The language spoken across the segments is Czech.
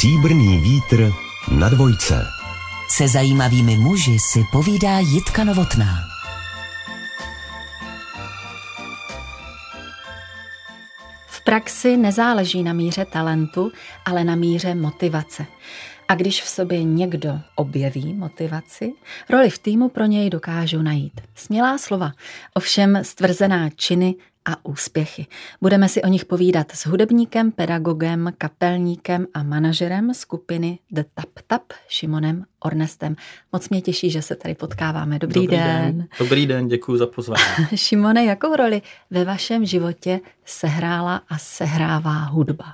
Stříbrný vítr na dvojce. Se zajímavými muži si povídá Jitka Novotná. V praxi nezáleží na míře talentu, ale na míře motivace. A když v sobě někdo objeví motivaci, roli v týmu pro něj dokážu najít. Smělá slova, ovšem stvrzená činy a úspěchy. Budeme si o nich povídat s hudebníkem, pedagogem, kapelníkem a manažerem skupiny The Tap Tap, Šimonem Ornestem. Moc mě těší, že se tady potkáváme. Dobrý, Dobrý den. den. Dobrý den, děkuji za pozvání. Šimone, jakou roli ve vašem životě sehrála a sehrává hudba?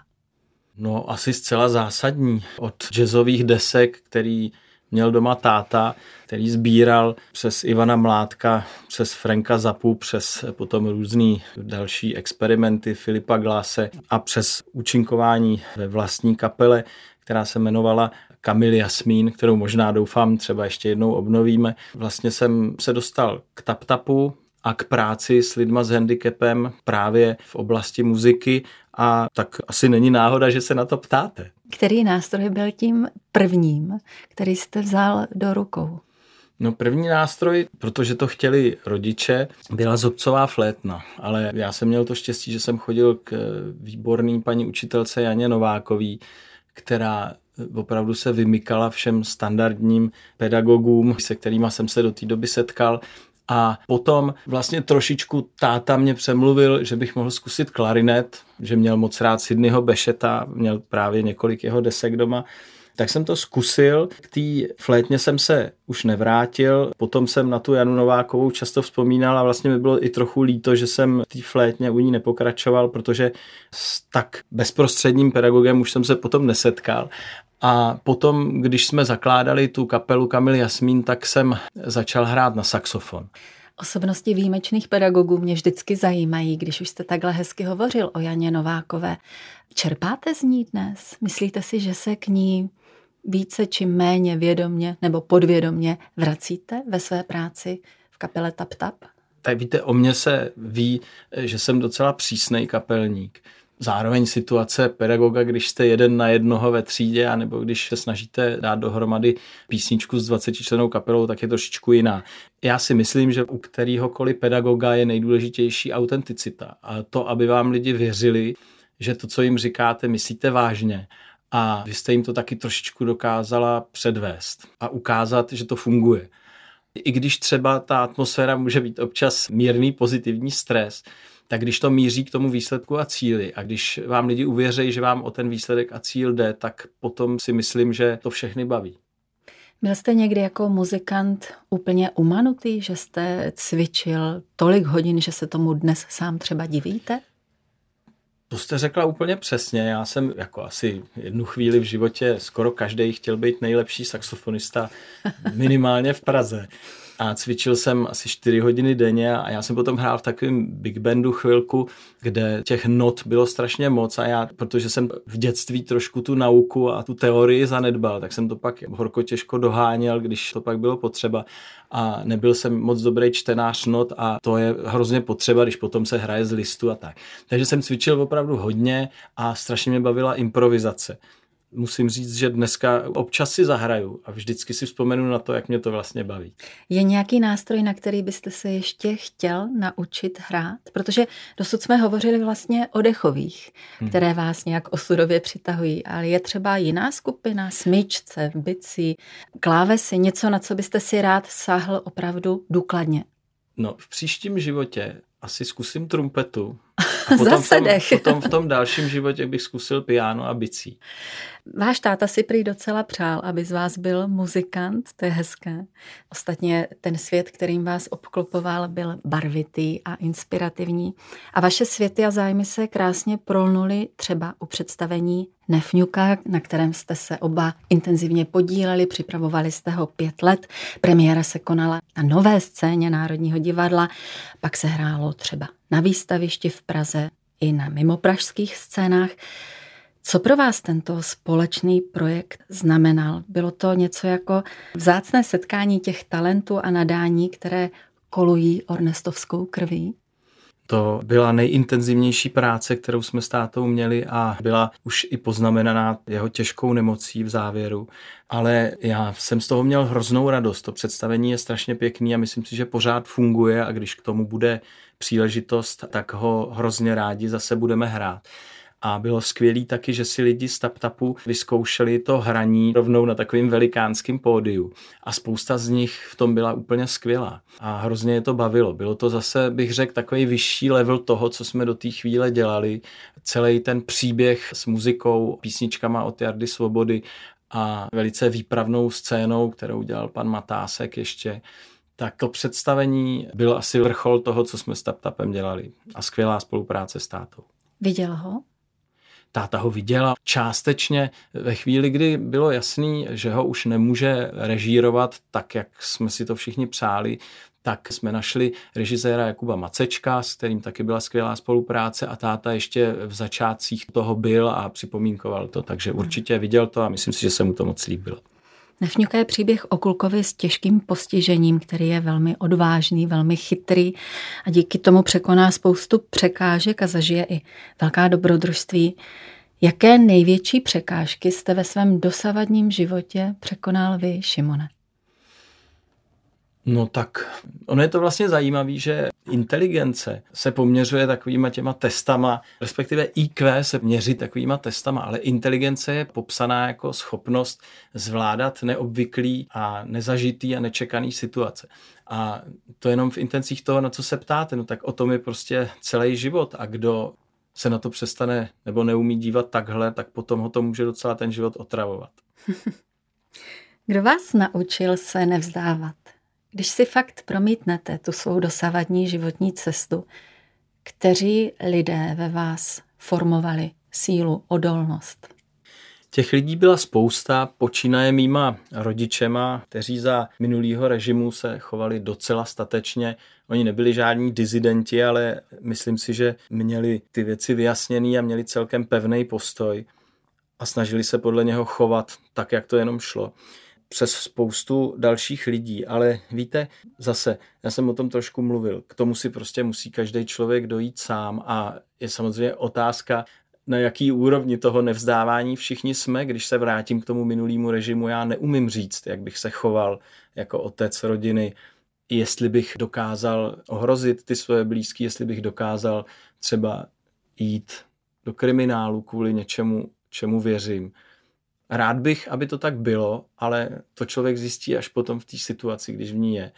No asi zcela zásadní. Od jazzových desek, který měl doma táta, který sbíral přes Ivana Mládka, přes Franka Zapu, přes potom různý další experimenty Filipa Gláse a přes účinkování ve vlastní kapele, která se jmenovala Kamil Jasmín, kterou možná doufám třeba ještě jednou obnovíme. Vlastně jsem se dostal k tap-tapu, a k práci s lidma s handicapem právě v oblasti muziky a tak asi není náhoda, že se na to ptáte. Který nástroj byl tím prvním, který jste vzal do rukou? No první nástroj, protože to chtěli rodiče, byla zobcová flétna, ale já jsem měl to štěstí, že jsem chodil k výborný paní učitelce Janě Novákový, která opravdu se vymykala všem standardním pedagogům, se kterými jsem se do té doby setkal a potom vlastně trošičku táta mě přemluvil, že bych mohl zkusit klarinet, že měl moc rád Sydneyho Bešeta, měl právě několik jeho desek doma. Tak jsem to zkusil, k té flétně jsem se už nevrátil, potom jsem na tu Janu Novákovou často vzpomínal a vlastně mi bylo i trochu líto, že jsem té flétně u ní nepokračoval, protože s tak bezprostředním pedagogem už jsem se potom nesetkal a potom, když jsme zakládali tu kapelu Kamil Jasmín, tak jsem začal hrát na saxofon. Osobnosti výjimečných pedagogů mě vždycky zajímají, když už jste takhle hezky hovořil o Janě Novákové. Čerpáte z ní dnes? Myslíte si, že se k ní více či méně vědomně nebo podvědomně vracíte ve své práci v kapele Tap Tap? Tak víte, o mně se ví, že jsem docela přísný kapelník zároveň situace pedagoga, když jste jeden na jednoho ve třídě, anebo když se snažíte dát dohromady písničku s 20 členou kapelou, tak je trošičku jiná. Já si myslím, že u kterýhokoliv pedagoga je nejdůležitější autenticita. A to, aby vám lidi věřili, že to, co jim říkáte, myslíte vážně. A vy jste jim to taky trošičku dokázala předvést a ukázat, že to funguje. I když třeba ta atmosféra může být občas mírný pozitivní stres, tak když to míří k tomu výsledku a cíli a když vám lidi uvěří, že vám o ten výsledek a cíl jde, tak potom si myslím, že to všechny baví. Byl jste někdy jako muzikant úplně umanutý, že jste cvičil tolik hodin, že se tomu dnes sám třeba divíte? To jste řekla úplně přesně. Já jsem jako asi jednu chvíli v životě skoro každý chtěl být nejlepší saxofonista minimálně v Praze a cvičil jsem asi 4 hodiny denně a já jsem potom hrál v takovém big bandu chvilku, kde těch not bylo strašně moc a já, protože jsem v dětství trošku tu nauku a tu teorii zanedbal, tak jsem to pak horko těžko doháněl, když to pak bylo potřeba a nebyl jsem moc dobrý čtenář not a to je hrozně potřeba, když potom se hraje z listu a tak. Takže jsem cvičil opravdu hodně a strašně mě bavila improvizace musím říct, že dneska občas si zahraju a vždycky si vzpomenu na to, jak mě to vlastně baví. Je nějaký nástroj, na který byste se ještě chtěl naučit hrát? Protože dosud jsme hovořili vlastně o dechových, hmm. které vás nějak osudově přitahují, ale je třeba jiná skupina, smyčce, bicí, klávesy, něco, na co byste si rád sáhl opravdu důkladně? No, v příštím životě asi zkusím trumpetu. A potom, v tom, potom v tom dalším životě bych zkusil piano a bicí. Váš táta si prý docela přál, aby z vás byl muzikant, to je hezké. Ostatně ten svět, kterým vás obklopoval, byl barvitý a inspirativní. A vaše světy a zájmy se krásně prolnuly třeba u představení Nefňuka, na kterém jste se oba intenzivně podíleli, připravovali jste ho pět let. Premiéra se konala na nové scéně Národního divadla, pak se hrálo třeba na výstavišti v Praze i na mimopražských scénách. Co pro vás tento společný projekt znamenal? Bylo to něco jako vzácné setkání těch talentů a nadání, které kolují ornestovskou krví? To byla nejintenzivnější práce, kterou jsme s tátou měli a byla už i poznamenaná jeho těžkou nemocí v závěru. Ale já jsem z toho měl hroznou radost. To představení je strašně pěkný a myslím si, že pořád funguje a když k tomu bude příležitost, tak ho hrozně rádi zase budeme hrát. A bylo skvělé taky, že si lidi z TapTapu vyzkoušeli to hraní rovnou na takovým velikánském pódiu. A spousta z nich v tom byla úplně skvělá. A hrozně je to bavilo. Bylo to zase, bych řekl, takový vyšší level toho, co jsme do té chvíle dělali. Celý ten příběh s muzikou, písničkama od Jardy Svobody a velice výpravnou scénou, kterou dělal pan Matásek ještě, tak to představení byl asi vrchol toho, co jsme s TapTapem dělali. A skvělá spolupráce s tátou. Viděl ho? Táta ho viděla částečně ve chvíli, kdy bylo jasný, že ho už nemůže režírovat tak, jak jsme si to všichni přáli, tak jsme našli režiséra Jakuba Macečka, s kterým taky byla skvělá spolupráce a táta ještě v začátcích toho byl a připomínkoval to, takže určitě viděl to a myslím si, že se mu to moc líbilo. Nefňuka je příběh o Kulkovi s těžkým postižením, který je velmi odvážný, velmi chytrý a díky tomu překoná spoustu překážek a zažije i velká dobrodružství. Jaké největší překážky jste ve svém dosavadním životě překonal vy, Šimone? No tak, ono je to vlastně zajímavé, že inteligence se poměřuje takovýma těma testama, respektive IQ se měří takovýma testama, ale inteligence je popsaná jako schopnost zvládat neobvyklý a nezažitý a nečekaný situace. A to jenom v intencích toho, na co se ptáte, no tak o tom je prostě celý život a kdo se na to přestane nebo neumí dívat takhle, tak potom ho to může docela ten život otravovat. Kdo vás naučil se nevzdávat? Když si fakt promítnete tu svou dosavadní životní cestu, kteří lidé ve vás formovali sílu, odolnost? Těch lidí byla spousta, počínaje mýma rodičema, kteří za minulýho režimu se chovali docela statečně. Oni nebyli žádní dizidenti, ale myslím si, že měli ty věci vyjasněný a měli celkem pevný postoj a snažili se podle něho chovat tak, jak to jenom šlo přes spoustu dalších lidí, ale víte, zase, já jsem o tom trošku mluvil, k tomu si prostě musí každý člověk dojít sám a je samozřejmě otázka, na jaký úrovni toho nevzdávání všichni jsme, když se vrátím k tomu minulýmu režimu, já neumím říct, jak bych se choval jako otec rodiny, jestli bych dokázal ohrozit ty svoje blízky, jestli bych dokázal třeba jít do kriminálu kvůli něčemu, čemu věřím. Rád bych, aby to tak bylo, ale to člověk zjistí až potom v té situaci, když v ní je.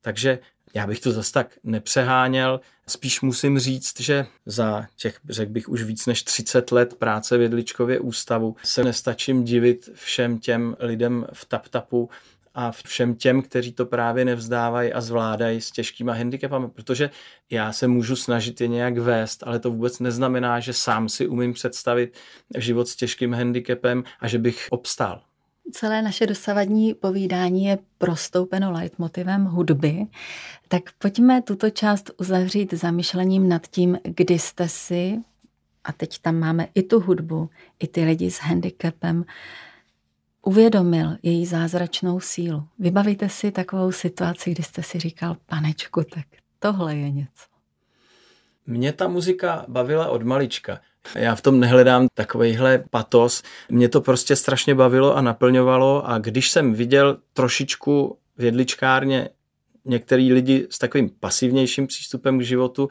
Takže já bych to zase tak nepřeháněl. Spíš musím říct, že za těch, řekl bych, už víc než 30 let práce v Jedličkově ústavu se nestačím divit všem těm lidem v TapTapu, a všem těm, kteří to právě nevzdávají a zvládají s těžkýma handicapami, protože já se můžu snažit je nějak vést, ale to vůbec neznamená, že sám si umím představit život s těžkým handicapem a že bych obstál. Celé naše dosavadní povídání je prostoupeno leitmotivem hudby, tak pojďme tuto část uzavřít zamyšlením nad tím, kdy jste si, a teď tam máme i tu hudbu, i ty lidi s handicapem, uvědomil její zázračnou sílu. Vybavíte si takovou situaci, kdy jste si říkal, panečku, tak tohle je něco. Mě ta muzika bavila od malička. Já v tom nehledám takovýhle patos. Mě to prostě strašně bavilo a naplňovalo a když jsem viděl trošičku v jedličkárně některý lidi s takovým pasivnějším přístupem k životu,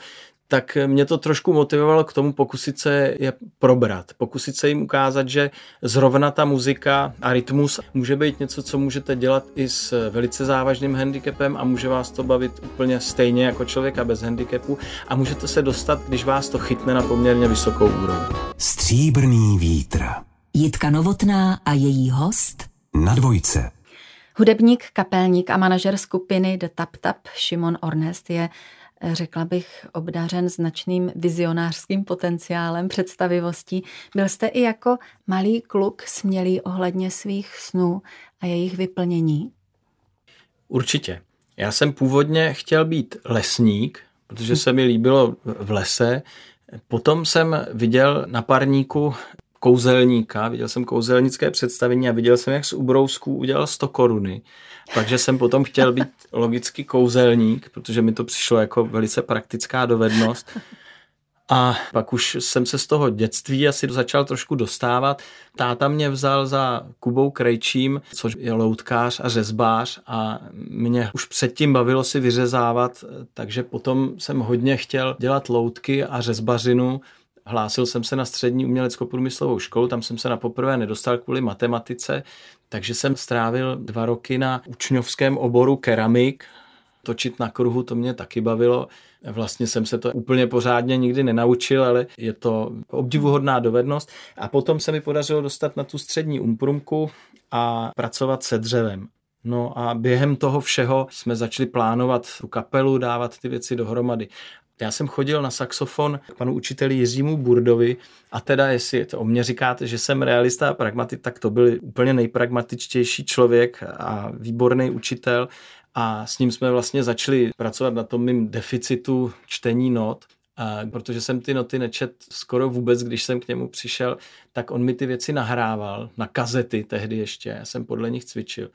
tak mě to trošku motivovalo k tomu pokusit se je probrat, pokusit se jim ukázat, že zrovna ta muzika a rytmus může být něco, co můžete dělat i s velice závažným handicapem a může vás to bavit úplně stejně jako člověka bez handicapu a můžete se dostat, když vás to chytne na poměrně vysokou úroveň. Stříbrný vítr. Jitka Novotná a její host Na dvojce. Hudebník, kapelník a manažer skupiny The Tap Tap Šimon Ornest je řekla bych, obdařen značným vizionářským potenciálem, představivostí. Byl jste i jako malý kluk smělý ohledně svých snů a jejich vyplnění? Určitě. Já jsem původně chtěl být lesník, protože se mi líbilo v lese. Potom jsem viděl na parníku kouzelníka, viděl jsem kouzelnické představení a viděl jsem, jak z ubrousků udělal 100 koruny. Takže jsem potom chtěl být logicky kouzelník, protože mi to přišlo jako velice praktická dovednost. A pak už jsem se z toho dětství asi začal trošku dostávat. Táta mě vzal za Kubou Krejčím, což je loutkář a řezbář a mě už předtím bavilo si vyřezávat, takže potom jsem hodně chtěl dělat loutky a řezbařinu. Hlásil jsem se na střední umělecko-průmyslovou školu, tam jsem se na poprvé nedostal kvůli matematice, takže jsem strávil dva roky na učňovském oboru keramik, točit na kruhu, to mě taky bavilo. Vlastně jsem se to úplně pořádně nikdy nenaučil, ale je to obdivuhodná dovednost. A potom se mi podařilo dostat na tu střední umprumku a pracovat se dřevem. No a během toho všeho jsme začali plánovat tu kapelu, dávat ty věci dohromady. Já jsem chodil na saxofon k panu učiteli Jiřímu Burdovi a teda jestli to o mě říkáte, že jsem realista a pragmatik, tak to byl úplně nejpragmatičtější člověk a výborný učitel. A s ním jsme vlastně začali pracovat na tom mým deficitu čtení not, a protože jsem ty noty nečet skoro vůbec, když jsem k němu přišel, tak on mi ty věci nahrával na kazety tehdy ještě, já jsem podle nich cvičil.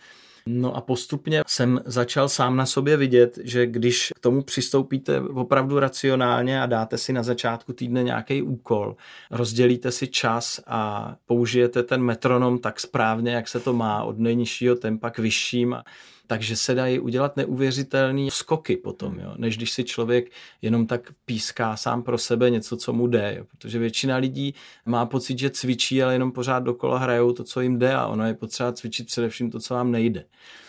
No a postupně jsem začal sám na sobě vidět, že když k tomu přistoupíte opravdu racionálně a dáte si na začátku týdne nějaký úkol, rozdělíte si čas a použijete ten metronom tak správně, jak se to má, od nejnižšího tempa k vyšším, takže se dají udělat neuvěřitelný skoky potom, jo? než když si člověk jenom tak píská sám pro sebe něco, co mu jde, jo? protože většina lidí má pocit, že cvičí, ale jenom pořád dokola hrajou to, co jim jde a ono je potřeba cvičit především to, co vám nejde.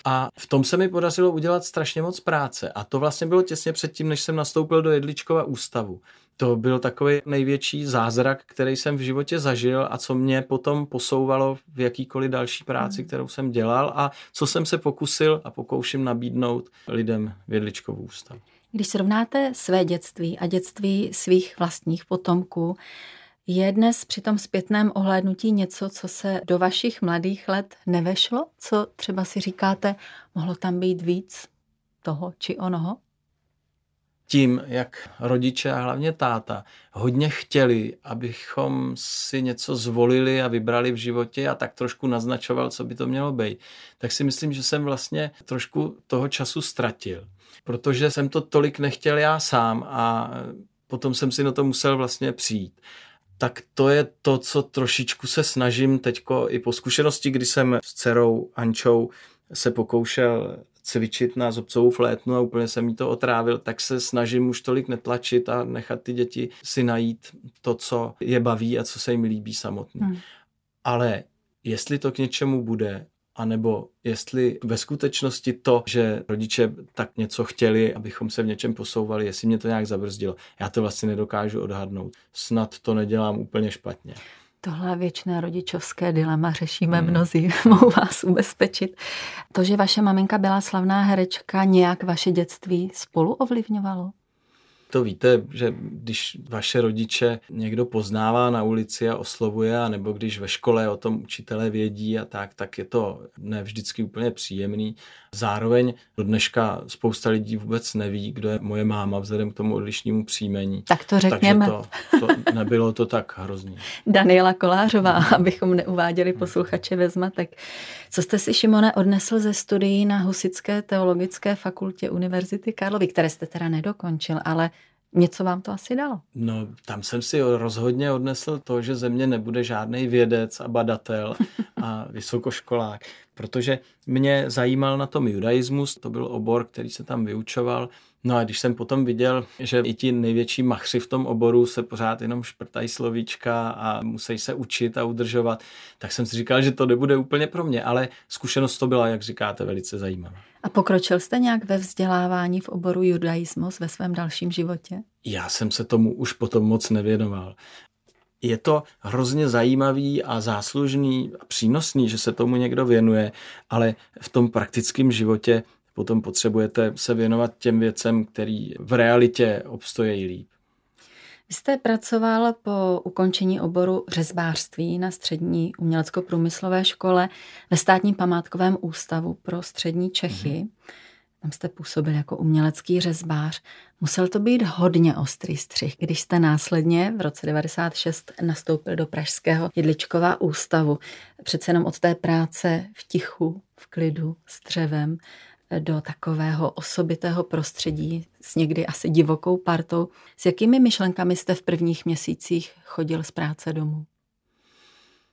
A v tom se mi podařilo udělat strašně moc práce a to vlastně bylo těsně předtím, než jsem nastoupil do Jedličkova ústavu to byl takový největší zázrak, který jsem v životě zažil a co mě potom posouvalo v jakýkoliv další práci, hmm. kterou jsem dělal a co jsem se pokusil a pokouším nabídnout lidem v Jedličkovu ústavu. Když srovnáte své dětství a dětství svých vlastních potomků, je dnes při tom zpětném ohlédnutí něco, co se do vašich mladých let nevešlo? Co třeba si říkáte, mohlo tam být víc toho či onoho? Tím, jak rodiče a hlavně táta hodně chtěli, abychom si něco zvolili a vybrali v životě a tak trošku naznačoval, co by to mělo být, tak si myslím, že jsem vlastně trošku toho času ztratil. Protože jsem to tolik nechtěl já sám a potom jsem si na to musel vlastně přijít tak to je to, co trošičku se snažím teďko i po zkušenosti, kdy jsem s dcerou Ančou se pokoušel cvičit na zobcovou flétnu a úplně jsem mi to otrávil, tak se snažím už tolik netlačit a nechat ty děti si najít to, co je baví a co se jim líbí samotný. Hmm. Ale jestli to k něčemu bude, anebo jestli ve skutečnosti to, že rodiče tak něco chtěli, abychom se v něčem posouvali, jestli mě to nějak zabrzdilo, já to vlastně nedokážu odhadnout. Snad to nedělám úplně špatně. Tohle věčné rodičovské dilema řešíme hmm. mnozí, mohu vás ubezpečit. To, že vaše maminka byla slavná herečka, nějak vaše dětství spolu ovlivňovalo? To víte, že když vaše rodiče někdo poznává na ulici a oslovuje, a nebo když ve škole o tom učitelé vědí a tak, tak je to ne vždycky úplně příjemný. Zároveň do dneška spousta lidí vůbec neví, kdo je moje máma vzhledem k tomu odlišnému příjmení. Tak to řekněme. Takže to, to nebylo to tak hrozný. Daniela Kolářová, abychom neuváděli posluchače ve zmatek. Co jste si, Šimone, odnesl ze studií na Husické teologické fakultě Univerzity Karlovy, které jste teda nedokončil, ale Něco vám to asi dalo? No, tam jsem si rozhodně odnesl to, že ze mě nebude žádný vědec a badatel a vysokoškolák, protože mě zajímal na tom judaismus, to byl obor, který se tam vyučoval, No a když jsem potom viděl, že i ti největší machři v tom oboru se pořád jenom šprtají slovíčka a musí se učit a udržovat, tak jsem si říkal, že to nebude úplně pro mě, ale zkušenost to byla, jak říkáte, velice zajímavá. A pokročil jste nějak ve vzdělávání v oboru judaismus ve svém dalším životě? Já jsem se tomu už potom moc nevěnoval. Je to hrozně zajímavý a záslužný a přínosný, že se tomu někdo věnuje, ale v tom praktickém životě potom potřebujete se věnovat těm věcem, který v realitě obstojí líp. Vy jste pracoval po ukončení oboru řezbářství na střední umělecko-průmyslové škole ve státním památkovém ústavu pro střední Čechy. Mm-hmm. tam jste působil jako umělecký řezbář. Musel to být hodně ostrý střih, když jste následně v roce 96 nastoupil do Pražského jedličková ústavu. Přece jenom od té práce v tichu, v klidu, s dřevem, do takového osobitého prostředí s někdy asi divokou partou. S jakými myšlenkami jste v prvních měsících chodil z práce domů?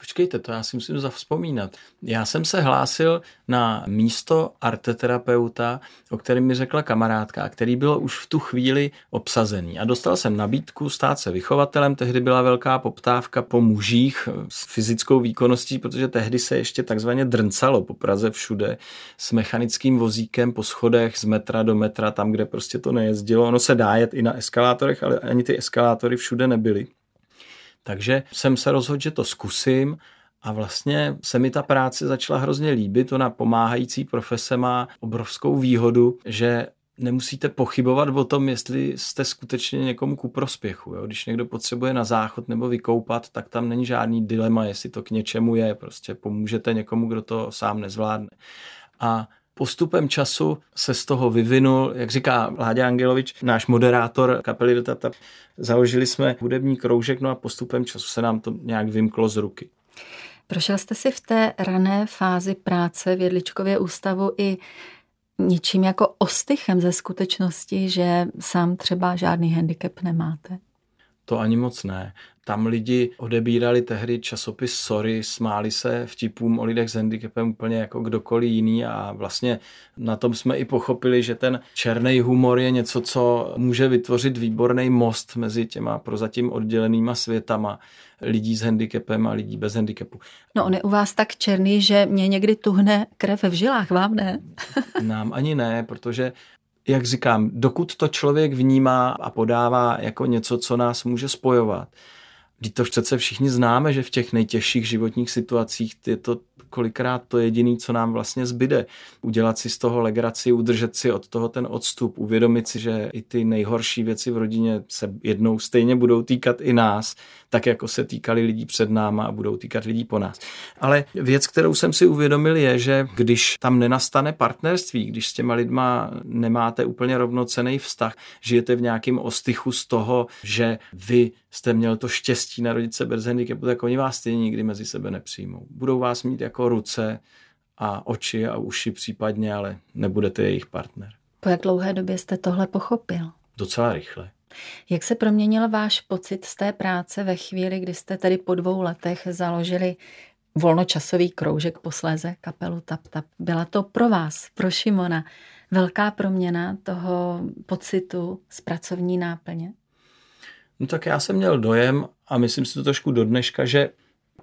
Počkejte, to já si musím zavzpomínat. Já jsem se hlásil na místo arteterapeuta, o kterém mi řekla kamarádka, který byl už v tu chvíli obsazený. A dostal jsem nabídku stát se vychovatelem, tehdy byla velká poptávka po mužích s fyzickou výkonností, protože tehdy se ještě takzvaně drncalo po Praze všude s mechanickým vozíkem po schodech z metra do metra, tam, kde prostě to nejezdilo. Ono se dá jet i na eskalátorech, ale ani ty eskalátory všude nebyly. Takže jsem se rozhodl, že to zkusím a vlastně se mi ta práce začala hrozně líbit. Ona pomáhající profese má obrovskou výhodu, že nemusíte pochybovat o tom, jestli jste skutečně někomu ku prospěchu. Jo? Když někdo potřebuje na záchod nebo vykoupat, tak tam není žádný dilema, jestli to k něčemu je. Prostě pomůžete někomu, kdo to sám nezvládne. A postupem času se z toho vyvinul, jak říká Láďa Angelovič, náš moderátor kapely Dotata, založili jsme hudební kroužek, no a postupem času se nám to nějak vymklo z ruky. Prošel jste si v té rané fázi práce v Jedličkově ústavu i něčím jako ostychem ze skutečnosti, že sám třeba žádný handicap nemáte? To ani moc ne. Tam lidi odebírali tehdy časopis Sorry, smáli se vtipům o lidech s handicapem úplně jako kdokoliv jiný a vlastně na tom jsme i pochopili, že ten černý humor je něco, co může vytvořit výborný most mezi těma prozatím oddělenýma světama lidí s handicapem a lidí bez handicapu. No on je u vás tak černý, že mě někdy tuhne krev v žilách, vám ne? Nám ani ne, protože jak říkám, dokud to člověk vnímá a podává jako něco, co nás může spojovat, Vždyť to přece všichni známe, že v těch nejtěžších životních situacích je to kolikrát to jediné, co nám vlastně zbyde. Udělat si z toho legraci, udržet si od toho ten odstup, uvědomit si, že i ty nejhorší věci v rodině se jednou stejně budou týkat i nás, tak jako se týkali lidí před náma a budou týkat lidí po nás. Ale věc, kterou jsem si uvědomil, je, že když tam nenastane partnerství, když s těma lidma nemáte úplně rovnocený vztah, žijete v nějakém ostychu z toho, že vy jste měl to štěstí narodit se bez handicapu, tak oni vás stejně nikdy mezi sebe nepřijmou. Budou vás mít jako ruce a oči a uši případně, ale nebudete jejich partner. Po jak dlouhé době jste tohle pochopil? Docela rychle. Jak se proměnil váš pocit z té práce ve chvíli, kdy jste tady po dvou letech založili volnočasový kroužek, posléze kapelu Tap Tap? Byla to pro vás, pro Šimona, velká proměna toho pocitu z pracovní náplně? No tak já jsem měl dojem a myslím si to trošku do dneška, že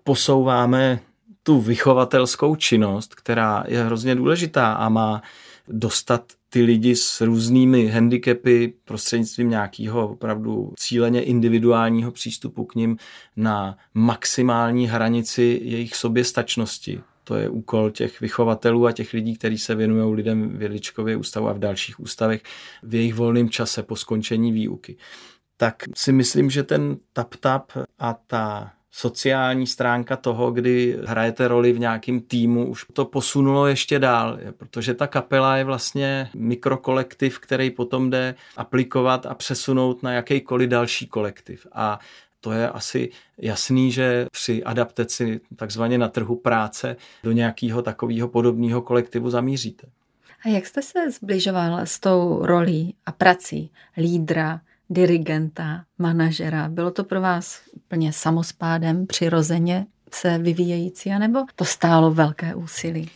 posouváme tu vychovatelskou činnost, která je hrozně důležitá a má dostat ty lidi s různými handicapy prostřednictvím nějakého opravdu cíleně individuálního přístupu k ním na maximální hranici jejich soběstačnosti. To je úkol těch vychovatelů a těch lidí, kteří se věnují lidem v Jedličkově ústavu a v dalších ústavech v jejich volném čase po skončení výuky tak si myslím, že ten tap-tap a ta sociální stránka toho, kdy hrajete roli v nějakém týmu, už to posunulo ještě dál, protože ta kapela je vlastně mikrokolektiv, který potom jde aplikovat a přesunout na jakýkoliv další kolektiv. A to je asi jasný, že při adaptaci takzvaně na trhu práce do nějakého takového podobného kolektivu zamíříte. A jak jste se zbližoval s tou rolí a prací lídra, dirigenta, manažera. Bylo to pro vás úplně samospádem, přirozeně se vyvíjející, anebo to stálo velké úsilí?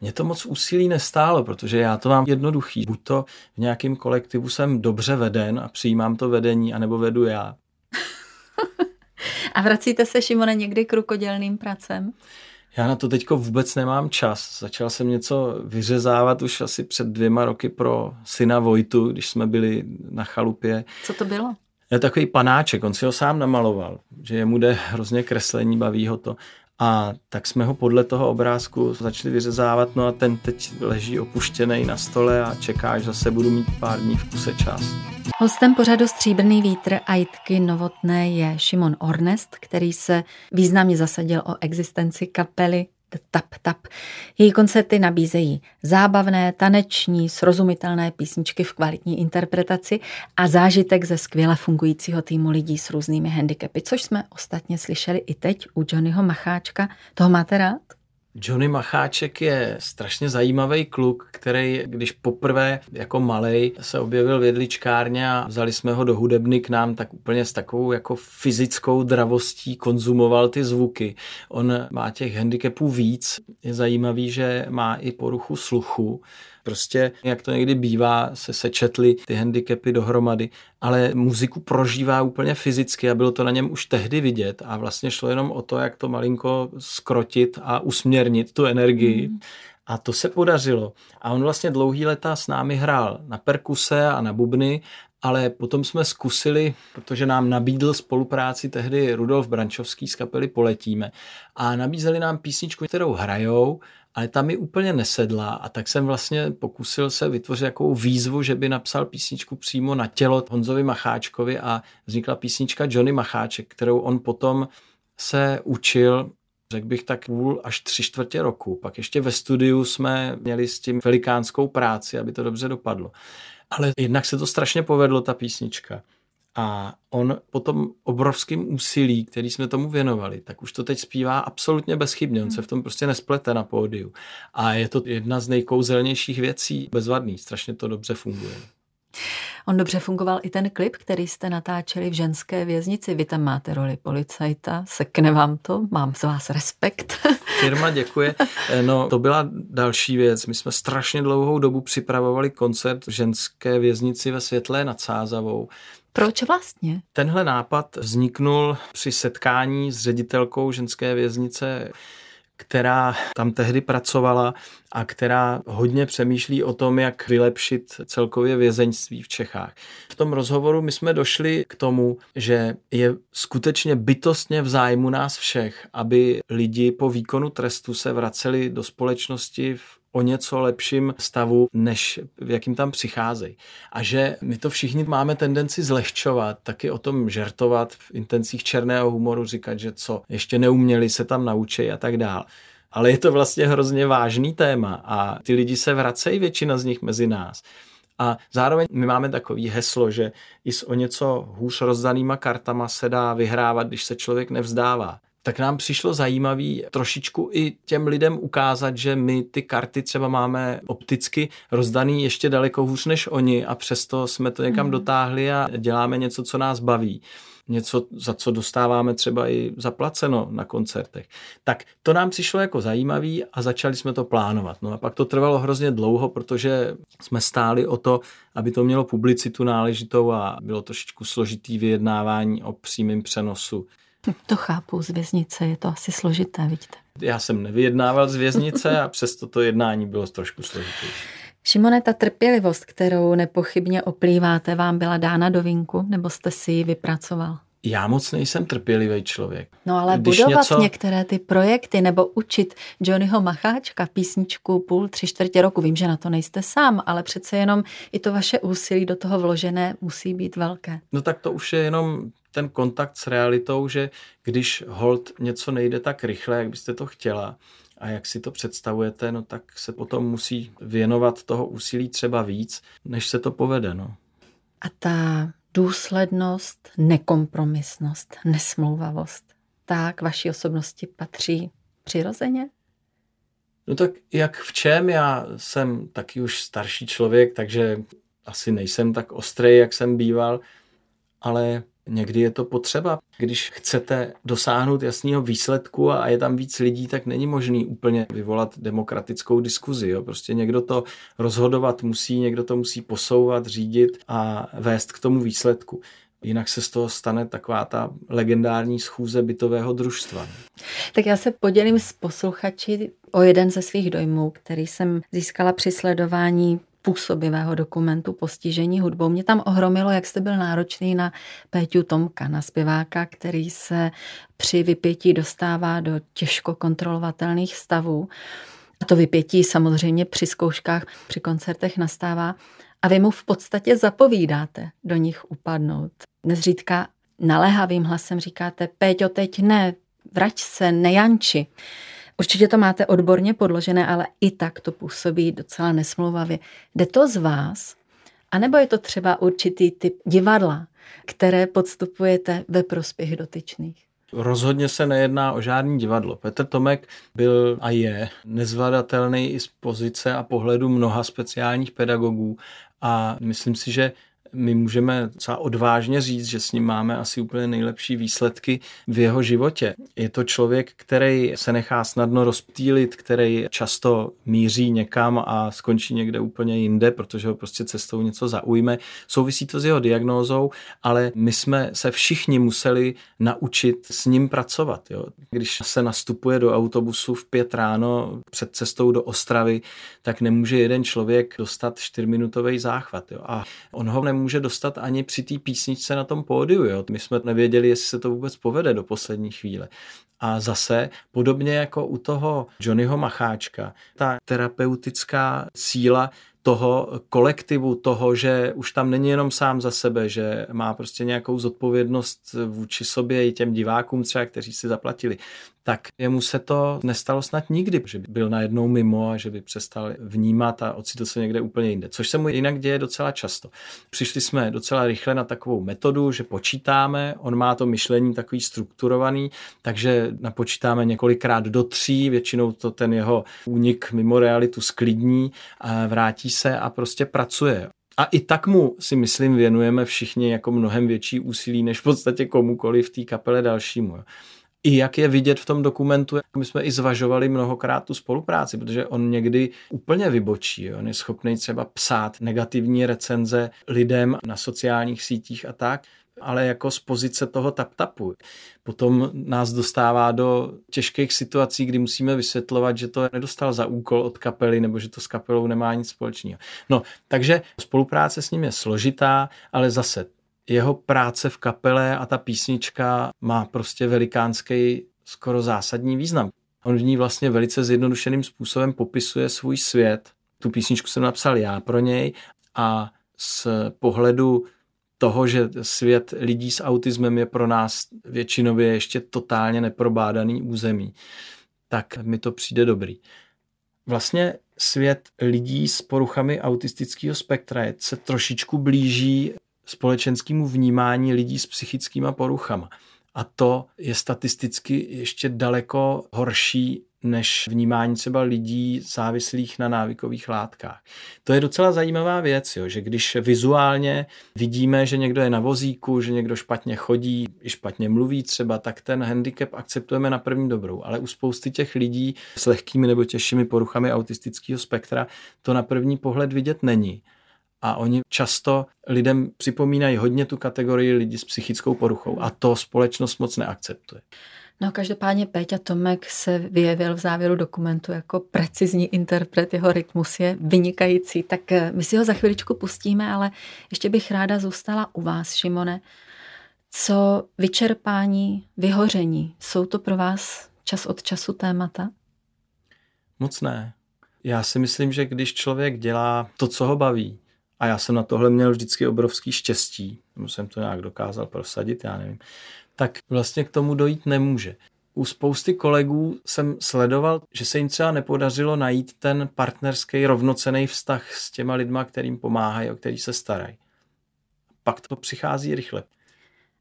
Mě to moc úsilí nestálo, protože já to mám jednoduchý. Buď to v nějakém kolektivu jsem dobře veden a přijímám to vedení, anebo vedu já. a vracíte se, Šimone, někdy k rukodělným pracem? Já na to teďko vůbec nemám čas. Začal jsem něco vyřezávat už asi před dvěma roky pro syna Vojtu, když jsme byli na chalupě. Co to bylo? Je takový panáček, on si ho sám namaloval, že jemu jde hrozně kreslení, baví ho to. A tak jsme ho podle toho obrázku začali vyřezávat, no a ten teď leží opuštěný na stole a čeká, že zase budu mít pár dní v kuse čas. Hostem pořadu Stříbrný vítr a Jitky Novotné je Šimon Ornest, který se významně zasadil o existenci kapely Tap Tap. Její koncerty nabízejí zábavné, taneční, srozumitelné písničky v kvalitní interpretaci a zážitek ze skvěle fungujícího týmu lidí s různými handicapy, což jsme ostatně slyšeli i teď u Johnnyho Macháčka. Toho máte rád? Johnny Macháček je strašně zajímavý kluk, který, když poprvé jako malej se objevil v jedličkárně a vzali jsme ho do hudebny k nám, tak úplně s takovou jako fyzickou dravostí konzumoval ty zvuky. On má těch handicapů víc. Je zajímavý, že má i poruchu sluchu, Prostě, jak to někdy bývá, se sečetly ty handicapy dohromady, ale muziku prožívá úplně fyzicky a bylo to na něm už tehdy vidět a vlastně šlo jenom o to, jak to malinko skrotit a usměrnit tu energii. Mm. A to se podařilo. A on vlastně dlouhý leta s námi hrál na perkuse a na bubny, ale potom jsme zkusili, protože nám nabídl spolupráci tehdy Rudolf Brančovský z kapely Poletíme a nabízeli nám písničku, kterou hrajou ale ta mi úplně nesedla a tak jsem vlastně pokusil se vytvořit jakou výzvu, že by napsal písničku přímo na tělo Honzovi Macháčkovi a vznikla písnička Johnny Macháček, kterou on potom se učil řekl bych tak půl až tři čtvrtě roku. Pak ještě ve studiu jsme měli s tím velikánskou práci, aby to dobře dopadlo. Ale jednak se to strašně povedlo, ta písnička. A on po tom obrovském úsilí, který jsme tomu věnovali, tak už to teď zpívá absolutně bezchybně. On se v tom prostě nesplete na pódiu. A je to jedna z nejkouzelnějších věcí, bezvadný, strašně to dobře funguje. On dobře fungoval i ten klip, který jste natáčeli v ženské věznici. Vy tam máte roli policajta, sekne vám to, mám z vás respekt. Firma děkuje. No, to byla další věc. My jsme strašně dlouhou dobu připravovali koncert v ženské věznici ve Světlé nad Sázavou. Proč vlastně? Tenhle nápad vzniknul při setkání s ředitelkou ženské věznice která tam tehdy pracovala a která hodně přemýšlí o tom, jak vylepšit celkově vězeňství v Čechách. V tom rozhovoru my jsme došli k tomu, že je skutečně bytostně v zájmu nás všech, aby lidi po výkonu trestu se vraceli do společnosti v o něco lepším stavu, než v jakým tam přicházejí. A že my to všichni máme tendenci zlehčovat, taky o tom žertovat v intencích černého humoru, říkat, že co, ještě neuměli se tam naučit a tak dál. Ale je to vlastně hrozně vážný téma a ty lidi se vracejí, většina z nich mezi nás. A zároveň my máme takový heslo, že i s o něco hůř rozdanýma kartama se dá vyhrávat, když se člověk nevzdává tak nám přišlo zajímavý trošičku i těm lidem ukázat, že my ty karty třeba máme opticky rozdaný ještě daleko hůř než oni a přesto jsme to někam mm. dotáhli a děláme něco, co nás baví něco, za co dostáváme třeba i zaplaceno na koncertech. Tak to nám přišlo jako zajímavý a začali jsme to plánovat. No a pak to trvalo hrozně dlouho, protože jsme stáli o to, aby to mělo publicitu náležitou a bylo trošičku složitý vyjednávání o přímém přenosu to chápu, z věznice je to asi složité, vidíte. Já jsem nevyjednával z věznice a přesto to jednání bylo trošku složitější. Šimone, ta trpělivost, kterou nepochybně oplýváte, vám byla dána do vinku, nebo jste si ji vypracoval? Já moc nejsem trpělivý člověk. No ale Když budovat něco... některé ty projekty nebo učit Johnnyho Macháčka písničku půl, tři čtvrtě roku, vím, že na to nejste sám, ale přece jenom i to vaše úsilí do toho vložené musí být velké. No tak to už je jenom ten kontakt s realitou, že když hold něco nejde tak rychle, jak byste to chtěla, a jak si to představujete, no tak se potom musí věnovat toho úsilí třeba víc, než se to povede. No. A ta důslednost, nekompromisnost, nesmlouvavost, tak vaší osobnosti patří přirozeně? No tak jak v čem? Já jsem taky už starší člověk, takže asi nejsem tak ostrý, jak jsem býval, ale Někdy je to potřeba. Když chcete dosáhnout jasného výsledku a je tam víc lidí, tak není možný úplně vyvolat demokratickou diskuzi. Jo. Prostě někdo to rozhodovat musí, někdo to musí posouvat, řídit a vést k tomu výsledku. Jinak se z toho stane taková ta legendární schůze bytového družstva. Tak já se podělím s posluchači o jeden ze svých dojmů, který jsem získala při sledování působivého dokumentu postižení hudbou. Mě tam ohromilo, jak jste byl náročný na Péťu Tomka, na zpěváka, který se při vypětí dostává do těžko kontrolovatelných stavů. A to vypětí samozřejmě při zkouškách, při koncertech nastává. A vy mu v podstatě zapovídáte do nich upadnout. Nezřídka naléhavým hlasem říkáte, Péťo, teď ne, vrať se, nejanči. Určitě to máte odborně podložené, ale i tak to působí docela nesmluvavě. Jde to z vás? A nebo je to třeba určitý typ divadla, které podstupujete ve prospěch dotyčných? Rozhodně se nejedná o žádný divadlo. Petr Tomek byl a je nezvladatelný i z pozice a pohledu mnoha speciálních pedagogů a myslím si, že my můžeme docela odvážně říct, že s ním máme asi úplně nejlepší výsledky v jeho životě. Je to člověk, který se nechá snadno rozptýlit, který často míří někam a skončí někde úplně jinde, protože ho prostě cestou něco zaujme. Souvisí to s jeho diagnózou, ale my jsme se všichni museli naučit s ním pracovat. Jo. Když se nastupuje do autobusu v pět ráno před cestou do Ostravy, tak nemůže jeden člověk dostat čtyřminutový záchvat. Jo. A on ho nemůže nemůže dostat ani při té písničce na tom pódiu. Jo. My jsme nevěděli, jestli se to vůbec povede do poslední chvíle. A zase, podobně jako u toho Johnnyho Macháčka, ta terapeutická síla toho kolektivu, toho, že už tam není jenom sám za sebe, že má prostě nějakou zodpovědnost vůči sobě i těm divákům třeba, kteří si zaplatili, tak jemu se to nestalo snad nikdy, že by byl najednou mimo a že by přestal vnímat a ocitl se někde úplně jinde, což se mu jinak děje docela často. Přišli jsme docela rychle na takovou metodu, že počítáme, on má to myšlení takový strukturovaný, takže napočítáme několikrát do tří, většinou to ten jeho únik mimo realitu sklidní, a vrátí se a prostě pracuje. A i tak mu si myslím věnujeme všichni jako mnohem větší úsilí než v podstatě komukoli v té kapele dalšímu. I jak je vidět v tom dokumentu, my jsme i zvažovali mnohokrát tu spolupráci, protože on někdy úplně vybočí. On je schopný třeba psát negativní recenze lidem na sociálních sítích a tak, ale jako z pozice toho tap-tapu. Potom nás dostává do těžkých situací, kdy musíme vysvětlovat, že to nedostal za úkol od kapely nebo že to s kapelou nemá nic společného. No, takže spolupráce s ním je složitá, ale zase jeho práce v kapele a ta písnička má prostě velikánský, skoro zásadní význam. On v ní vlastně velice zjednodušeným způsobem popisuje svůj svět. Tu písničku jsem napsal já pro něj a z pohledu toho, že svět lidí s autismem je pro nás většinově ještě totálně neprobádaný území, tak mi to přijde dobrý. Vlastně svět lidí s poruchami autistického spektra se trošičku blíží společenskému vnímání lidí s psychickými poruchama. A to je statisticky ještě daleko horší než vnímání třeba lidí závislých na návykových látkách. To je docela zajímavá věc, jo, že když vizuálně vidíme, že někdo je na vozíku, že někdo špatně chodí, i špatně mluví třeba, tak ten handicap akceptujeme na první dobrou. Ale u spousty těch lidí s lehkými nebo těžšími poruchami autistického spektra to na první pohled vidět není a oni často lidem připomínají hodně tu kategorii lidí s psychickou poruchou a to společnost moc neakceptuje. No každopádně Péťa Tomek se vyjevil v závěru dokumentu jako precizní interpret, jeho rytmus je vynikající, tak eh, my si ho za chviličku pustíme, ale ještě bych ráda zůstala u vás, Šimone. Co vyčerpání, vyhoření, jsou to pro vás čas od času témata? Moc ne. Já si myslím, že když člověk dělá to, co ho baví, a já jsem na tohle měl vždycky obrovský štěstí, nebo jsem to nějak dokázal prosadit, já nevím, tak vlastně k tomu dojít nemůže. U spousty kolegů jsem sledoval, že se jim třeba nepodařilo najít ten partnerský rovnocený vztah s těma lidma, kterým pomáhají, o který se starají. Pak to přichází rychle.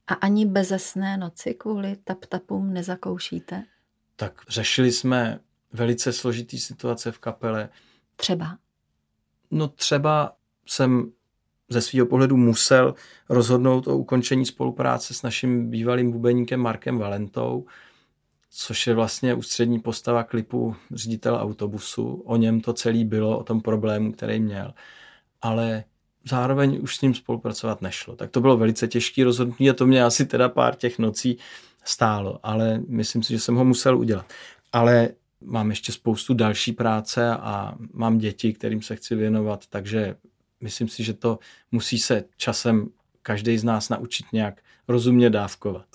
A ani bezesné noci kvůli tap-tapům nezakoušíte? Tak řešili jsme velice složitý situace v kapele. Třeba? No třeba jsem ze svého pohledu musel rozhodnout o ukončení spolupráce s naším bývalým bubeníkem Markem Valentou, což je vlastně ústřední postava klipu ředitel autobusu. O něm to celý bylo, o tom problému, který měl. Ale zároveň už s ním spolupracovat nešlo. Tak to bylo velice těžké rozhodnutí a to mě asi teda pár těch nocí stálo, ale myslím si, že jsem ho musel udělat. Ale mám ještě spoustu další práce a mám děti, kterým se chci věnovat, takže myslím si, že to musí se časem každý z nás naučit nějak rozumně dávkovat.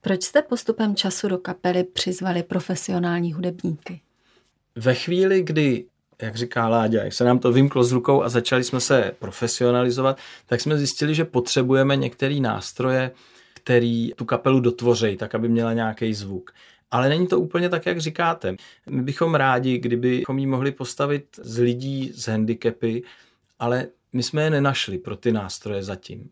Proč jste postupem času do kapely přizvali profesionální hudebníky? Ve chvíli, kdy jak říká Láďa, jak se nám to vymklo z rukou a začali jsme se profesionalizovat, tak jsme zjistili, že potřebujeme některé nástroje, který tu kapelu dotvořejí, tak aby měla nějaký zvuk. Ale není to úplně tak, jak říkáte. My bychom rádi, kdybychom ji mohli postavit z lidí s handicapy, ale my jsme je nenašli pro ty nástroje zatím.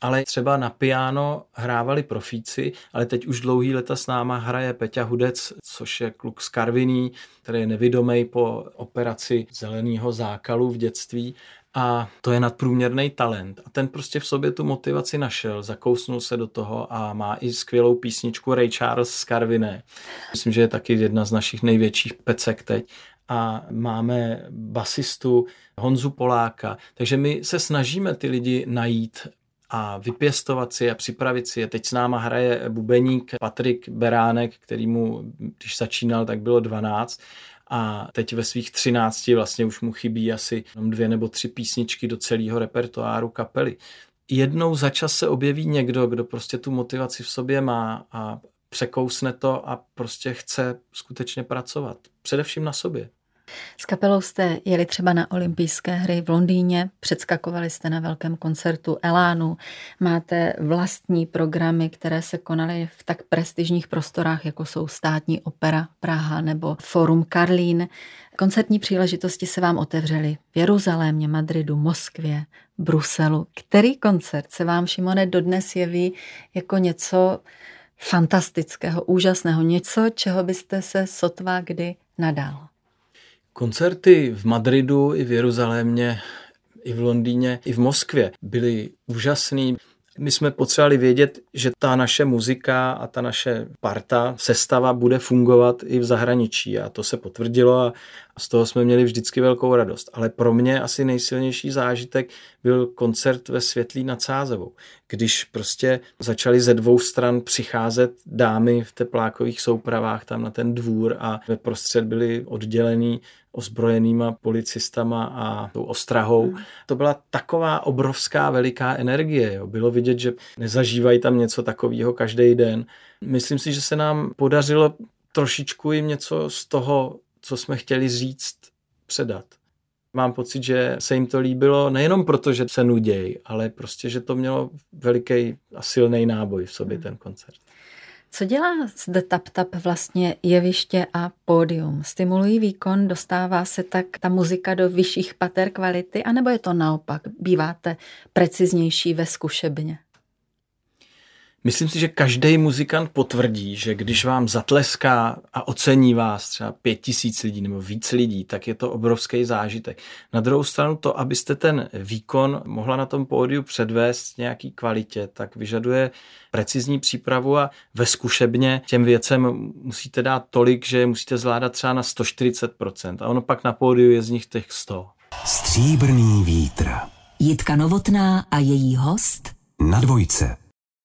Ale třeba na piano hrávali profíci, ale teď už dlouhý leta s náma hraje Peťa Hudec, což je kluk z Karviní, který je nevidomý po operaci zeleného zákalu v dětství a to je nadprůměrný talent. A ten prostě v sobě tu motivaci našel, zakousnul se do toho a má i skvělou písničku Ray Charles z Karviné. Myslím, že je taky jedna z našich největších pecek teď a máme basistu Honzu Poláka. Takže my se snažíme ty lidi najít a vypěstovat si a připravit si je. Teď s náma hraje bubeník Patrik Beránek, který mu, když začínal, tak bylo 12 a teď ve svých 13 vlastně už mu chybí asi dvě nebo tři písničky do celého repertoáru kapely. Jednou za čas se objeví někdo, kdo prostě tu motivaci v sobě má a překousne to a prostě chce skutečně pracovat. Především na sobě. S kapelou jste jeli třeba na olympijské hry v Londýně, předskakovali jste na velkém koncertu Elánu, máte vlastní programy, které se konaly v tak prestižních prostorách, jako jsou státní opera Praha nebo Forum Karlín. Koncertní příležitosti se vám otevřely v Jeruzalémě, Madridu, Moskvě, Bruselu. Který koncert se vám, Šimone, dodnes jeví jako něco fantastického, úžasného, něco, čeho byste se sotva kdy nadal? Koncerty v Madridu i v Jeruzalémě, i v Londýně, i v Moskvě byly úžasný. My jsme potřebovali vědět, že ta naše muzika a ta naše parta, sestava bude fungovat i v zahraničí a to se potvrdilo a z toho jsme měli vždycky velkou radost. Ale pro mě asi nejsilnější zážitek byl koncert ve Světlí nad Sázovou, když prostě začaly ze dvou stran přicházet dámy v teplákových soupravách tam na ten dvůr a ve prostřed byli oddělený ozbrojenýma policistama a tou ostrahou. Hmm. To byla taková obrovská veliká energie. Jo. Bylo vidět, že nezažívají tam něco takového každý den. Myslím si, že se nám podařilo trošičku jim něco z toho, co jsme chtěli říct, předat. Mám pocit, že se jim to líbilo nejenom proto, že se nudějí, ale prostě, že to mělo veliký a silný náboj v sobě hmm. ten koncert. Co dělá zde TapTap vlastně jeviště a pódium? Stimulují výkon, dostává se tak ta muzika do vyšších pater kvality, anebo je to naopak? Býváte preciznější ve zkušebně? Myslím si, že každý muzikant potvrdí, že když vám zatleská a ocení vás třeba pět tisíc lidí nebo víc lidí, tak je to obrovský zážitek. Na druhou stranu to, abyste ten výkon mohla na tom pódiu předvést nějaký kvalitě, tak vyžaduje precizní přípravu a ve zkušebně těm věcem musíte dát tolik, že musíte zvládat třeba na 140% a ono pak na pódiu je z nich těch 100. Stříbrný vítr. Jitka Novotná a její host Na dvojce.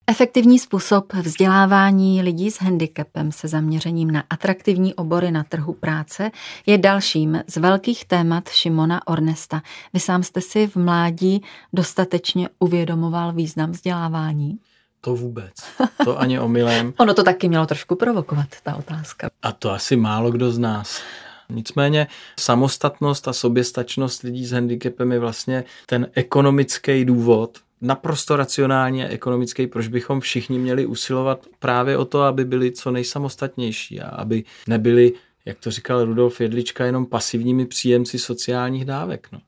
Efektivní způsob vzdělávání lidí s handicapem se zaměřením na atraktivní obory na trhu práce je dalším z velkých témat Šimona Ornesta. Vy sám jste si v mládí dostatečně uvědomoval význam vzdělávání? To vůbec. To ani omylem. ono to taky mělo trošku provokovat, ta otázka. A to asi málo kdo z nás. Nicméně samostatnost a soběstačnost lidí s handicapem je vlastně ten ekonomický důvod, naprosto racionální a ekonomický, proč bychom všichni měli usilovat právě o to, aby byli co nejsamostatnější a aby nebyli, jak to říkal Rudolf Jedlička, jenom pasivními příjemci sociálních dávek. No.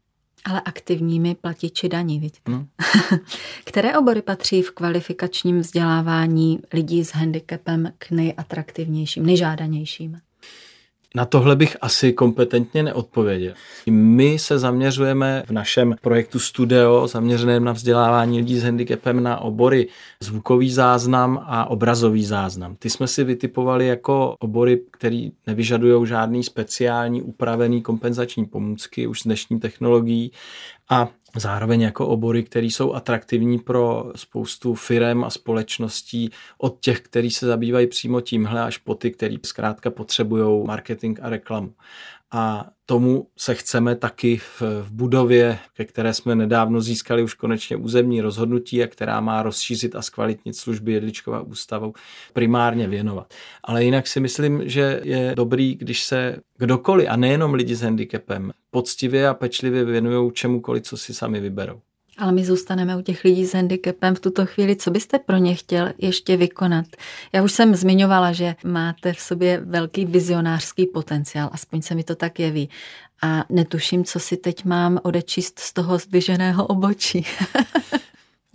Ale aktivními platiči daní, vidíte. No. Které obory patří v kvalifikačním vzdělávání lidí s handicapem k nejatraktivnějším, nejžádanějším? Na tohle bych asi kompetentně neodpověděl. My se zaměřujeme v našem projektu Studio, zaměřeném na vzdělávání lidí s handicapem na obory zvukový záznam a obrazový záznam. Ty jsme si vytipovali jako obory, které nevyžadují žádný speciální upravený kompenzační pomůcky už s dnešní technologií a zároveň jako obory, které jsou atraktivní pro spoustu firem a společností, od těch, kteří se zabývají přímo tímhle, až po ty, který zkrátka potřebují marketing a reklamu. A tomu se chceme taky v, v budově, ke které jsme nedávno získali už konečně územní rozhodnutí a která má rozšířit a zkvalitnit služby Jedličkova ústavou, primárně věnovat. Ale jinak si myslím, že je dobrý, když se kdokoliv, a nejenom lidi s handicapem, poctivě a pečlivě věnují čemukoliv, co si sami vyberou. Ale my zůstaneme u těch lidí s handicapem v tuto chvíli. Co byste pro ně chtěl ještě vykonat? Já už jsem zmiňovala, že máte v sobě velký vizionářský potenciál, aspoň se mi to tak jeví. A netuším, co si teď mám odečíst z toho zdviženého obočí.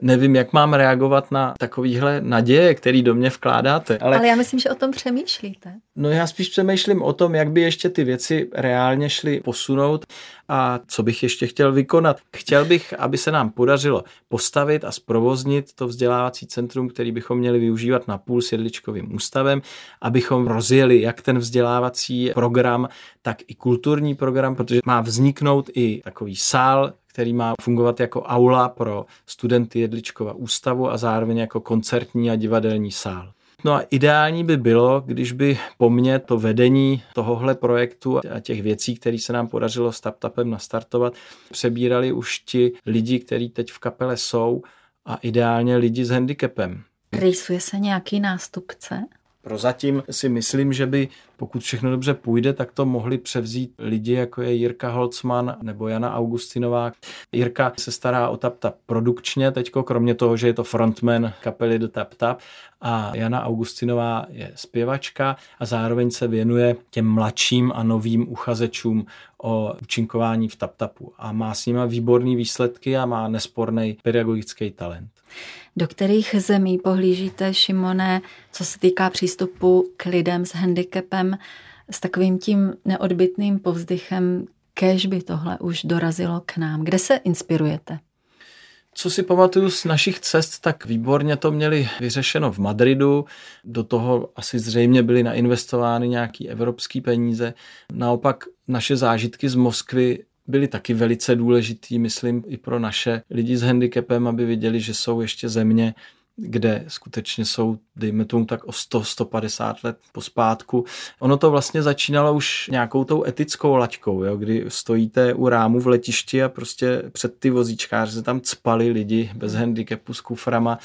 nevím, jak mám reagovat na takovýhle naděje, který do mě vkládáte. Ale, ale já myslím, že o tom přemýšlíte. No já spíš přemýšlím o tom, jak by ještě ty věci reálně šly posunout a co bych ještě chtěl vykonat. Chtěl bych, aby se nám podařilo postavit a zprovoznit to vzdělávací centrum, který bychom měli využívat na půl s jedličkovým ústavem, abychom rozjeli jak ten vzdělávací program, tak i kulturní program, protože má vzniknout i takový sál, který má fungovat jako aula pro studenty Jedličkova ústavu a zároveň jako koncertní a divadelní sál. No a ideální by bylo, když by po mně to vedení tohohle projektu a těch věcí, které se nám podařilo s TapTapem nastartovat, přebírali už ti lidi, kteří teď v kapele jsou a ideálně lidi s handicapem. Rýsuje se nějaký nástupce? Prozatím si myslím, že by, pokud všechno dobře půjde, tak to mohli převzít lidi, jako je Jirka Holcman nebo Jana Augustinová. Jirka se stará o TapTap produkčně teďko, kromě toho, že je to frontman kapely do TapTap a Jana Augustinová je zpěvačka a zároveň se věnuje těm mladším a novým uchazečům o účinkování v TapTapu a má s nima výborné výsledky a má nesporný pedagogický talent. Do kterých zemí pohlížíte, Šimone, co se týká přístupu k lidem s handicapem, s takovým tím neodbitným povzdychem, kež by tohle už dorazilo k nám? Kde se inspirujete? Co si pamatuju z našich cest, tak výborně to měli vyřešeno v Madridu. Do toho asi zřejmě byly nainvestovány nějaké evropské peníze. Naopak naše zážitky z Moskvy byly taky velice důležitý, myslím, i pro naše lidi s handicapem, aby viděli, že jsou ještě země, kde skutečně jsou, dejme tomu tak o 100-150 let pospátku. Ono to vlastně začínalo už nějakou tou etickou laťkou, jo, kdy stojíte u rámu v letišti a prostě před ty vozíčkáři se tam cpali lidi bez handicapu s kuframa.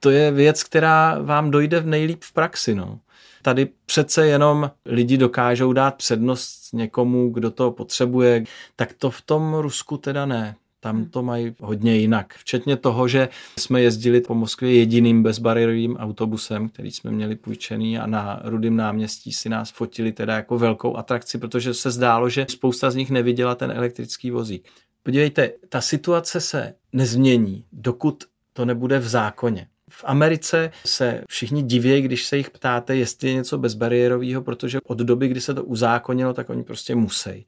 To je věc, která vám dojde v nejlíp v praxi. No. Tady přece jenom lidi dokážou dát přednost někomu, kdo to potřebuje, tak to v tom Rusku teda ne. Tam hmm. to mají hodně jinak. Včetně toho, že jsme jezdili po Moskvě jediným bezbariérovým autobusem, který jsme měli půjčený a na Rudým náměstí si nás fotili teda jako velkou atrakci, protože se zdálo, že spousta z nich neviděla ten elektrický vozík. Podívejte, ta situace se nezmění, dokud to nebude v zákoně. V Americe se všichni diví, když se jich ptáte, jestli je něco bezbariérového, protože od doby, kdy se to uzákonilo, tak oni prostě musí.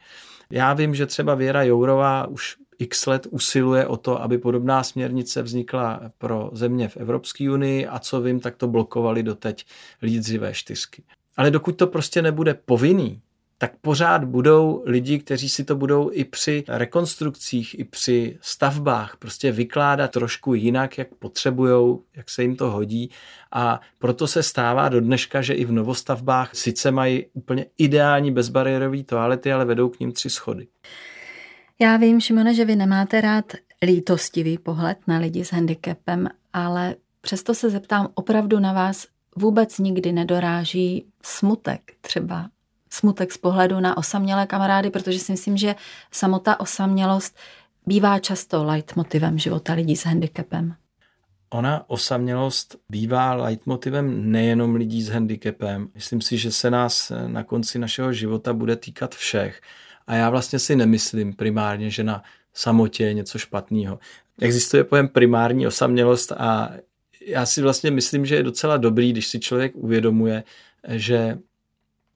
Já vím, že třeba Věra Jourová už x let usiluje o to, aby podobná směrnice vznikla pro země v Evropské unii a co vím, tak to blokovali doteď lídřivé čtyřky. Ale dokud to prostě nebude povinný, tak pořád budou lidi, kteří si to budou i při rekonstrukcích, i při stavbách prostě vykládat trošku jinak, jak potřebujou, jak se jim to hodí. A proto se stává do dneška, že i v novostavbách sice mají úplně ideální bezbariérové toalety, ale vedou k ním tři schody. Já vím, Šimone, že vy nemáte rád lítostivý pohled na lidi s handicapem, ale přesto se zeptám, opravdu na vás vůbec nikdy nedoráží smutek třeba smutek z pohledu na osamělé kamarády, protože si myslím, že samota osamělost bývá často leitmotivem života lidí s handicapem. Ona osamělost bývá leitmotivem nejenom lidí s handicapem. Myslím si, že se nás na konci našeho života bude týkat všech. A já vlastně si nemyslím primárně, že na samotě je něco špatného. Existuje pojem primární osamělost a já si vlastně myslím, že je docela dobrý, když si člověk uvědomuje, že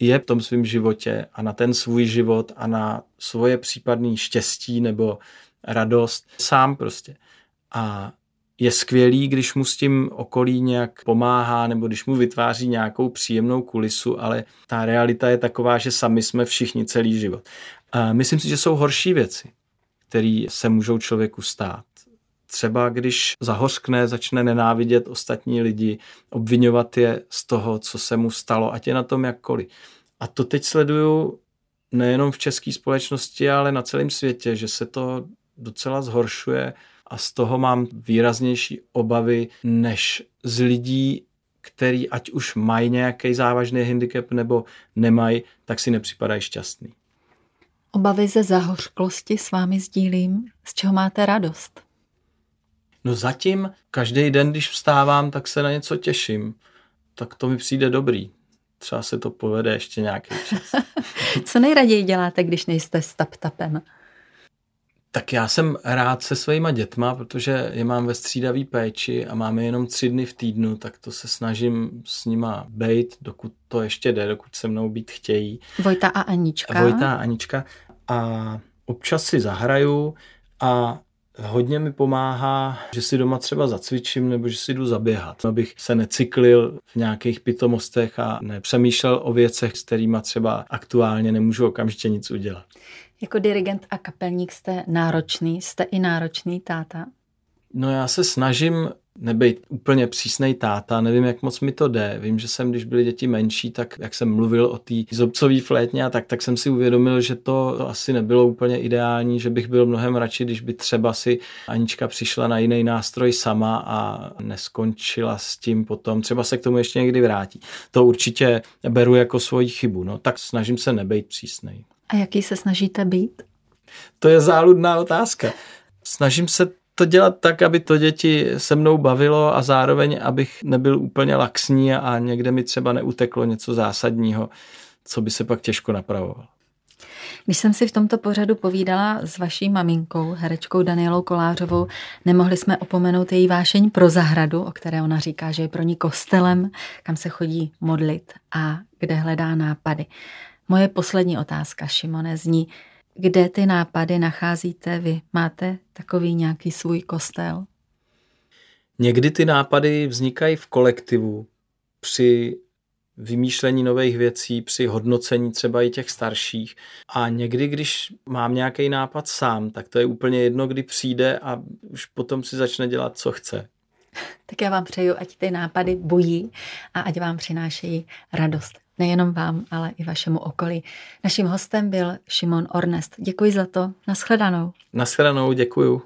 je v tom svém životě a na ten svůj život a na svoje případné štěstí nebo radost sám prostě. A je skvělý, když mu s tím okolí nějak pomáhá nebo když mu vytváří nějakou příjemnou kulisu, ale ta realita je taková, že sami jsme všichni celý život. A myslím si, že jsou horší věci, které se můžou člověku stát. Třeba když zahořkne, začne nenávidět ostatní lidi, obvinovat je z toho, co se mu stalo, ať je na tom jakkoliv. A to teď sleduju nejenom v české společnosti, ale na celém světě, že se to docela zhoršuje a z toho mám výraznější obavy než z lidí, který ať už mají nějaký závažný handicap nebo nemají, tak si nepřipadají šťastný. Obavy ze zahořklosti s vámi sdílím. Z čeho máte radost? No zatím každý den, když vstávám, tak se na něco těším. Tak to mi přijde dobrý. Třeba se to povede ještě nějaký čas. Co nejraději děláte, když nejste s tap-tapem? Tak já jsem rád se svýma dětma, protože je mám ve střídavý péči a máme jenom tři dny v týdnu, tak to se snažím s nima bejt, dokud to ještě jde, dokud se mnou být chtějí. Vojta a Anička. Vojta a Anička. A občas si zahraju a Hodně mi pomáhá, že si doma třeba zacvičím nebo že si jdu zaběhat, abych se necyklil v nějakých pitomostech a nepřemýšlel o věcech, s kterými třeba aktuálně nemůžu okamžitě nic udělat. Jako dirigent a kapelník jste náročný, jste i náročný táta? No já se snažím nebejt úplně přísnej táta, nevím, jak moc mi to jde. Vím, že jsem, když byly děti menší, tak jak jsem mluvil o té zobcové flétně a tak, tak jsem si uvědomil, že to, to asi nebylo úplně ideální, že bych byl mnohem radši, když by třeba si Anička přišla na jiný nástroj sama a neskončila s tím potom. Třeba se k tomu ještě někdy vrátí. To určitě beru jako svoji chybu. No, tak snažím se nebejt přísnej. A jaký se snažíte být? To je záludná otázka. Snažím se to dělat tak, aby to děti se mnou bavilo a zároveň, abych nebyl úplně laxní a někde mi třeba neuteklo něco zásadního, co by se pak těžko napravovalo. Když jsem si v tomto pořadu povídala s vaší maminkou, herečkou Danielou Kolářovou, nemohli jsme opomenout její vášeň pro zahradu, o které ona říká, že je pro ní kostelem, kam se chodí modlit a kde hledá nápady. Moje poslední otázka, Šimone, zní, kde ty nápady nacházíte vy? Máte takový nějaký svůj kostel? Někdy ty nápady vznikají v kolektivu při vymýšlení nových věcí, při hodnocení třeba i těch starších. A někdy, když mám nějaký nápad sám, tak to je úplně jedno, kdy přijde a už potom si začne dělat, co chce. Tak já vám přeju, ať ty nápady bují a ať vám přinášejí radost. Nejenom vám, ale i vašemu okolí. Naším hostem byl Šimon Ornest. Děkuji za to. Naschledanou. Naschledanou, děkuju.